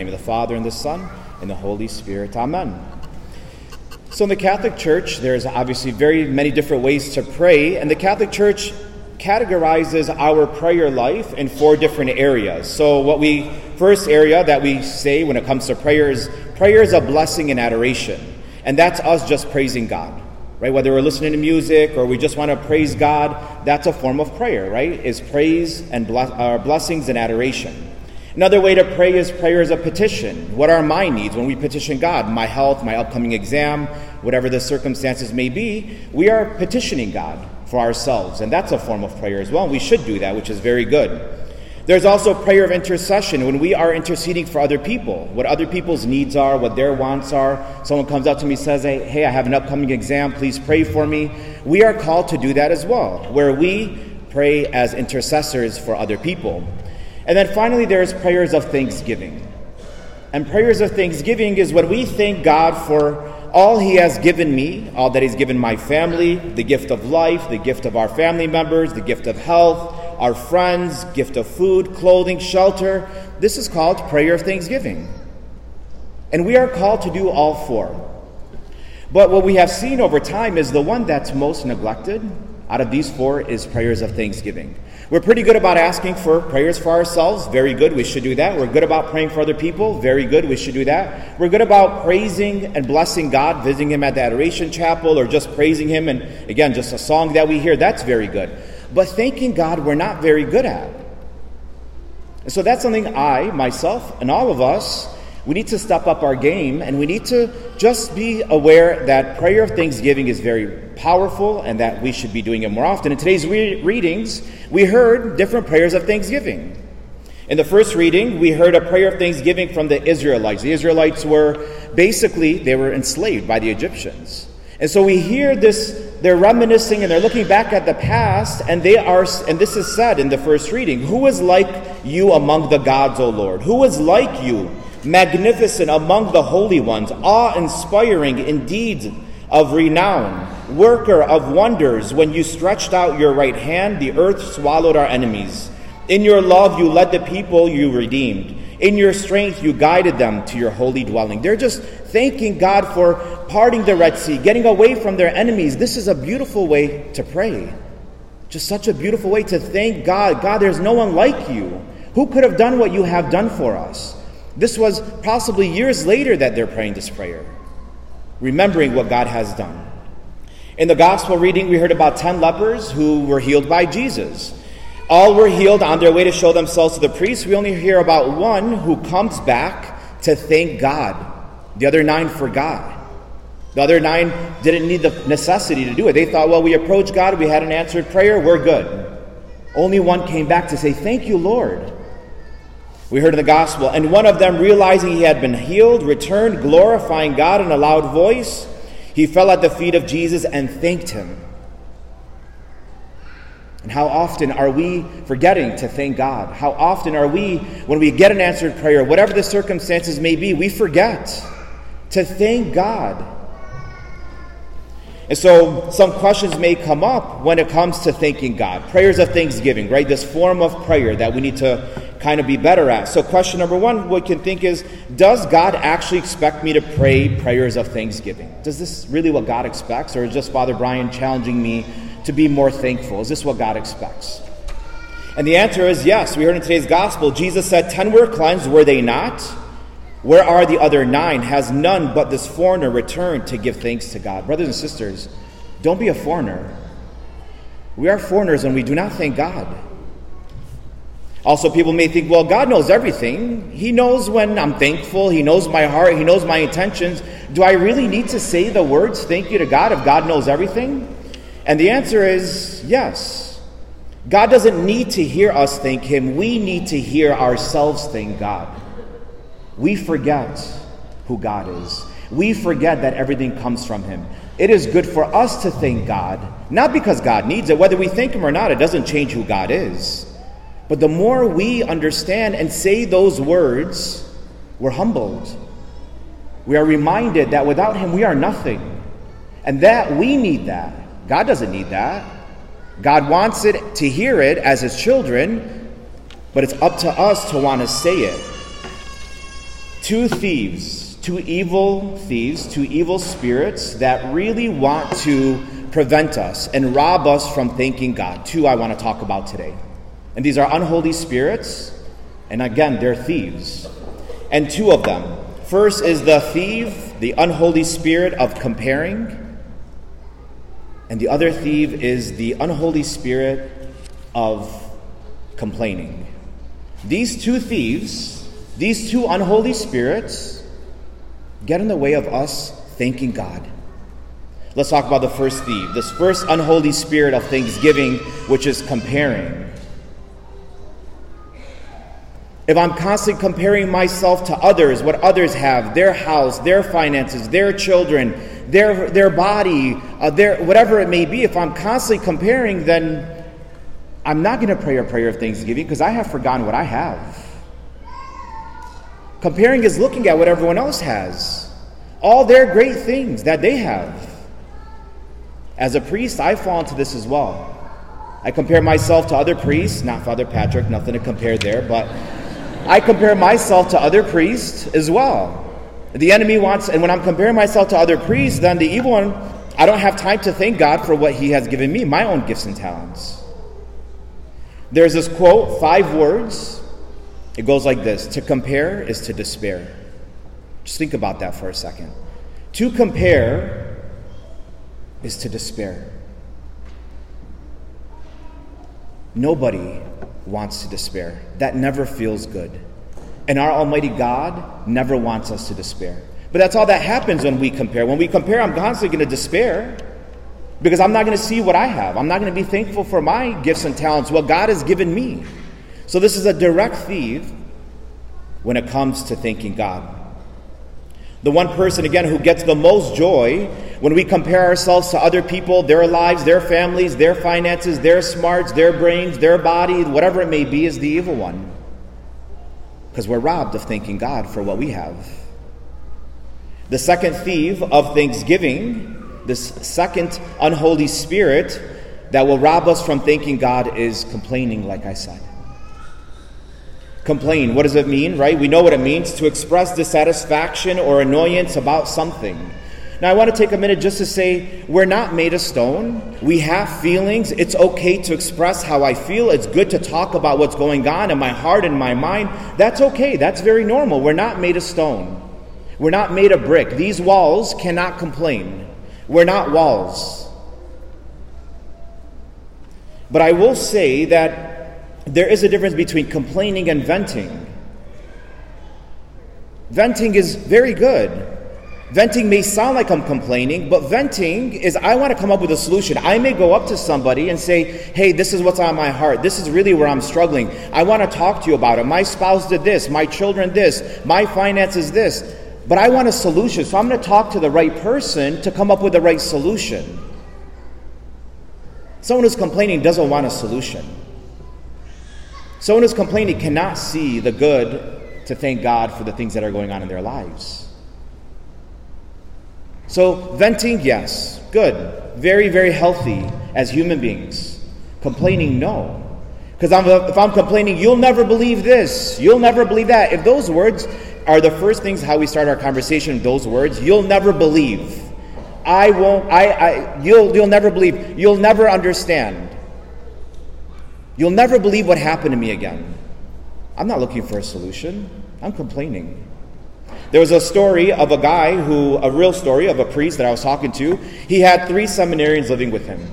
name of the Father, and the Son, and the Holy Spirit. Amen. So, in the Catholic Church, there's obviously very many different ways to pray, and the Catholic Church categorizes our prayer life in four different areas. So, what we first area that we say when it comes to prayer is prayer is a blessing and adoration, and that's us just praising God. Right, whether we're listening to music or we just want to praise God, that's a form of prayer, right? Is praise and bless, uh, blessings and adoration. Another way to pray is prayer is a petition. What are my needs when we petition God? My health, my upcoming exam, whatever the circumstances may be, we are petitioning God for ourselves. And that's a form of prayer as well. We should do that, which is very good. There's also prayer of intercession when we are interceding for other people, what other people's needs are, what their wants are. Someone comes up to me says, Hey, I have an upcoming exam, please pray for me. We are called to do that as well, where we pray as intercessors for other people. And then finally, there's prayers of thanksgiving. And prayers of thanksgiving is when we thank God for all He has given me, all that He's given my family, the gift of life, the gift of our family members, the gift of health, our friends, gift of food, clothing, shelter. This is called prayer of thanksgiving. And we are called to do all four. But what we have seen over time is the one that's most neglected out of these four is prayers of thanksgiving. We're pretty good about asking for prayers for ourselves. Very good. We should do that. We're good about praying for other people. Very good. We should do that. We're good about praising and blessing God, visiting Him at the Adoration Chapel, or just praising Him. And again, just a song that we hear. That's very good. But thanking God, we're not very good at. And so that's something I, myself, and all of us we need to step up our game and we need to just be aware that prayer of thanksgiving is very powerful and that we should be doing it more often. In today's re- readings, we heard different prayers of thanksgiving. In the first reading, we heard a prayer of thanksgiving from the Israelites. The Israelites were basically they were enslaved by the Egyptians. And so we hear this, they're reminiscing and they're looking back at the past, and they are, and this is said in the first reading Who is like you among the gods, O Lord? Who is like you magnificent among the holy ones, awe inspiring in deeds of renown, worker of wonders. When you stretched out your right hand, the earth swallowed our enemies. In your love, you led the people you redeemed. In your strength, you guided them to your holy dwelling. They're just thanking God for parting the Red Sea, getting away from their enemies. This is a beautiful way to pray. Just such a beautiful way to thank God. God, there's no one like you. Who could have done what you have done for us? This was possibly years later that they're praying this prayer, remembering what God has done. In the gospel reading, we heard about 10 lepers who were healed by Jesus. All were healed on their way to show themselves to the priest. We only hear about one who comes back to thank God. The other nine forgot. The other nine didn't need the necessity to do it. They thought, well, we approached God, we had an answered prayer, we're good. Only one came back to say, Thank you, Lord. We heard in the gospel, and one of them, realizing he had been healed, returned, glorifying God in a loud voice. He fell at the feet of Jesus and thanked him. And how often are we forgetting to thank God? How often are we, when we get an answered prayer, whatever the circumstances may be, we forget to thank God? And so some questions may come up when it comes to thanking God. Prayers of thanksgiving, right? This form of prayer that we need to kind of be better at. So question number one we can think is, does God actually expect me to pray prayers of thanksgiving? Does this really what God expects? Or is just Father Brian challenging me to be more thankful? Is this what God expects? And the answer is yes. We heard in today's gospel, Jesus said, Ten were cleansed, were they not? Where are the other nine? Has none but this foreigner returned to give thanks to God? Brothers and sisters, don't be a foreigner. We are foreigners and we do not thank God. Also, people may think, well, God knows everything. He knows when I'm thankful. He knows my heart. He knows my intentions. Do I really need to say the words thank you to God if God knows everything? And the answer is yes. God doesn't need to hear us thank Him. We need to hear ourselves thank God we forget who God is. We forget that everything comes from Him. It is good for us to thank God, not because God needs it. Whether we thank Him or not, it doesn't change who God is. But the more we understand and say those words, we're humbled. We are reminded that without Him, we are nothing. And that we need that. God doesn't need that. God wants it to hear it as His children, but it's up to us to want to say it. Two thieves, two evil thieves, two evil spirits that really want to prevent us and rob us from thanking God. Two I want to talk about today. And these are unholy spirits, and again, they're thieves. And two of them. First is the thief, the unholy spirit of comparing. And the other thief is the unholy spirit of complaining. These two thieves, these two unholy spirits, get in the way of us thanking God. Let's talk about the first thief, this first unholy spirit of thanksgiving, which is comparing. If I'm constantly comparing myself to others, what others have, their house, their finances, their children, their, their body, uh, their, whatever it may be, if I'm constantly comparing, then I'm not going to pray a prayer of thanksgiving because I have forgotten what I have. Comparing is looking at what everyone else has, all their great things that they have. As a priest, I fall into this as well. I compare myself to other priests, not Father Patrick, nothing to compare there, but I compare myself to other priests as well. The enemy wants, and when I'm comparing myself to other priests, then the evil one, I don't have time to thank God for what he has given me, my own gifts and talents. There's this quote, five words. It goes like this To compare is to despair. Just think about that for a second. To compare is to despair. Nobody wants to despair. That never feels good. And our Almighty God never wants us to despair. But that's all that happens when we compare. When we compare, I'm constantly going to despair because I'm not going to see what I have. I'm not going to be thankful for my gifts and talents, what God has given me. So, this is a direct thief when it comes to thanking God. The one person, again, who gets the most joy when we compare ourselves to other people, their lives, their families, their finances, their smarts, their brains, their body, whatever it may be, is the evil one. Because we're robbed of thanking God for what we have. The second thief of thanksgiving, this second unholy spirit that will rob us from thanking God, is complaining, like I said. Complain. What does it mean, right? We know what it means to express dissatisfaction or annoyance about something. Now, I want to take a minute just to say we're not made of stone. We have feelings. It's okay to express how I feel. It's good to talk about what's going on in my heart and my mind. That's okay. That's very normal. We're not made of stone. We're not made of brick. These walls cannot complain. We're not walls. But I will say that there is a difference between complaining and venting. Venting is very good. Venting may sound like I'm complaining, but venting is I want to come up with a solution. I may go up to somebody and say, Hey, this is what's on my heart. This is really where I'm struggling. I want to talk to you about it. My spouse did this, my children this, my finances this. But I want a solution. So I'm going to talk to the right person to come up with the right solution. Someone who's complaining doesn't want a solution. Someone who's complaining cannot see the good to thank God for the things that are going on in their lives. So, venting, yes, good. Very, very healthy as human beings. Complaining, no. Because if I'm complaining, you'll never believe this, you'll never believe that. If those words are the first things how we start our conversation, those words, you'll never believe. I won't, I, I, you'll, you'll never believe. You'll never understand. You'll never believe what happened to me again. I'm not looking for a solution, I'm complaining. There was a story of a guy who, a real story of a priest that I was talking to. He had three seminarians living with him.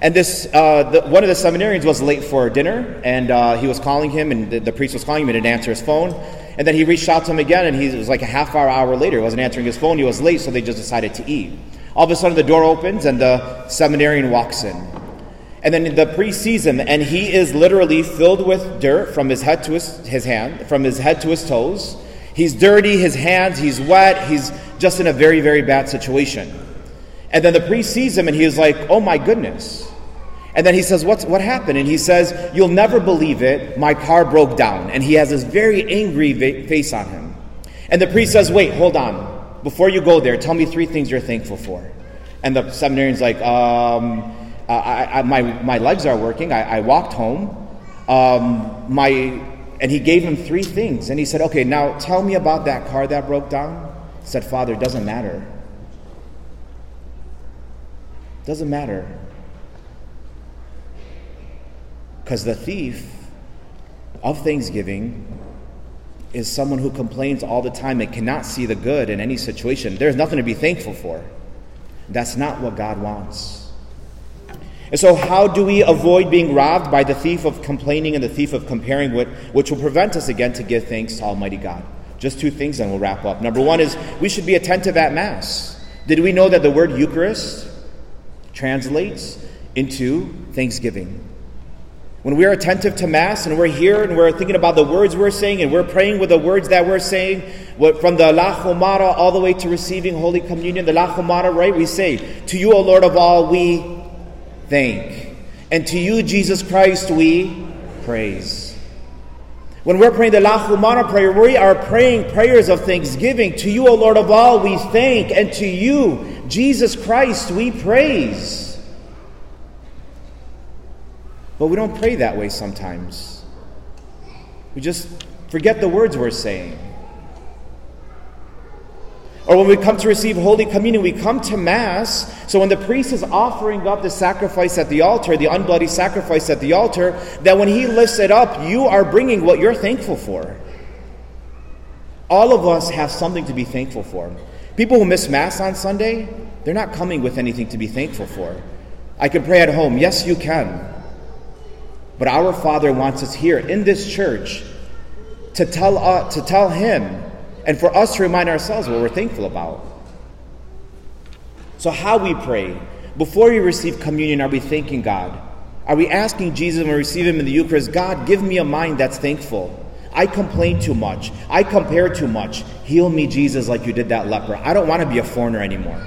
And this, uh, the, one of the seminarians was late for dinner, and uh, he was calling him, and the, the, priest was calling him, and didn't answer his phone. And then he reached out to him again, and he was like a half hour, hour later. He wasn't answering his phone. He was late, so they just decided to eat. All of a sudden, the door opens, and the seminarian walks in. And then the priest sees him, and he is literally filled with dirt from his head to his, his hand, from his head to his toes. He's dirty, his hands, he's wet, he's just in a very, very bad situation. And then the priest sees him, and he is like, "Oh my goodness!" And then he says, What's, What happened? And he says, You'll never believe it. My car broke down. And he has this very angry va- face on him. And the priest says, Wait, hold on. Before you go there, tell me three things you're thankful for. And the seminarian's like, um, I, I, my, my legs are working. I, I walked home. Um, my, And he gave him three things. And he said, Okay, now tell me about that car that broke down. He said, Father, it doesn't matter. Doesn't matter. Because the thief of thanksgiving is someone who complains all the time and cannot see the good in any situation. There's nothing to be thankful for. That's not what God wants. And so, how do we avoid being robbed by the thief of complaining and the thief of comparing, which will prevent us again to give thanks to Almighty God? Just two things, and we'll wrap up. Number one is we should be attentive at Mass. Did we know that the word Eucharist translates into thanksgiving? When we're attentive to Mass and we're here and we're thinking about the words we're saying and we're praying with the words that we're saying, from the Lakhu Mara all the way to receiving Holy Communion, the Lakhu Mara, right? We say, To you, O Lord of all, we thank. And to you, Jesus Christ, we praise. When we're praying the Lakhu Mara prayer, we are praying prayers of thanksgiving. To you, O Lord of all, we thank. And to you, Jesus Christ, we praise. But we don't pray that way sometimes. We just forget the words we're saying. Or when we come to receive Holy Communion, we come to Mass. So when the priest is offering up the sacrifice at the altar, the unbloody sacrifice at the altar, that when he lifts it up, you are bringing what you're thankful for. All of us have something to be thankful for. People who miss Mass on Sunday, they're not coming with anything to be thankful for. I can pray at home. Yes, you can. But our Father wants us here in this church to tell, uh, to tell Him and for us to remind ourselves what we're thankful about. So, how we pray, before we receive communion, are we thanking God? Are we asking Jesus when we receive Him in the Eucharist, God, give me a mind that's thankful? I complain too much. I compare too much. Heal me, Jesus, like you did that leper. I don't want to be a foreigner anymore.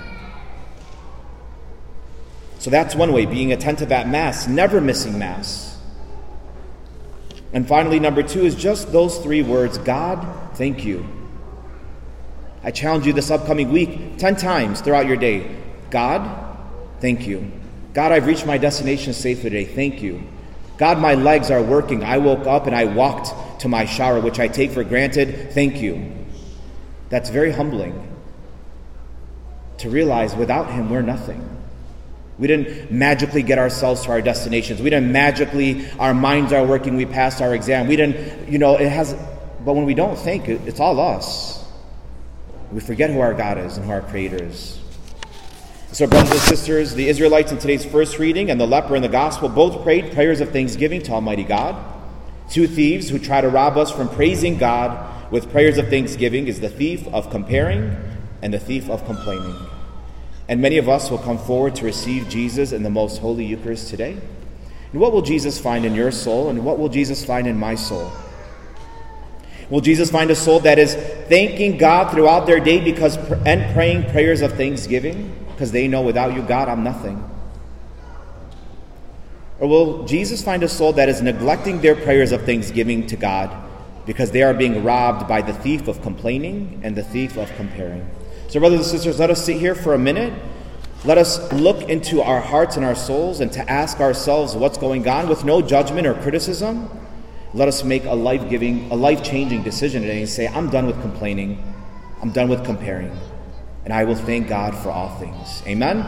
So that's one way, being attentive at Mass, never missing Mass. And finally, number two is just those three words God, thank you. I challenge you this upcoming week 10 times throughout your day God, thank you. God, I've reached my destination safely today. Thank you. God, my legs are working. I woke up and I walked to my shower, which I take for granted. Thank you. That's very humbling to realize without Him, we're nothing. We didn't magically get ourselves to our destinations. We didn't magically, our minds are working, we passed our exam. We didn't, you know, it has, but when we don't think, it's all us. We forget who our God is and who our Creator is. So, brothers and sisters, the Israelites in today's first reading and the leper in the gospel both prayed prayers of thanksgiving to Almighty God. Two thieves who try to rob us from praising God with prayers of thanksgiving is the thief of comparing and the thief of complaining. And many of us will come forward to receive Jesus in the most holy Eucharist today. And what will Jesus find in your soul, and what will Jesus find in my soul? Will Jesus find a soul that is thanking God throughout their day because and praying prayers of thanksgiving because they know without you, God, I'm nothing? Or will Jesus find a soul that is neglecting their prayers of thanksgiving to God because they are being robbed by the thief of complaining and the thief of comparing? So, brothers and sisters, let us sit here for a minute. Let us look into our hearts and our souls and to ask ourselves what's going on with no judgment or criticism let us make a life giving, a life changing decision today and say, I'm done with complaining. I'm done with comparing. And I will thank God for all things. Amen?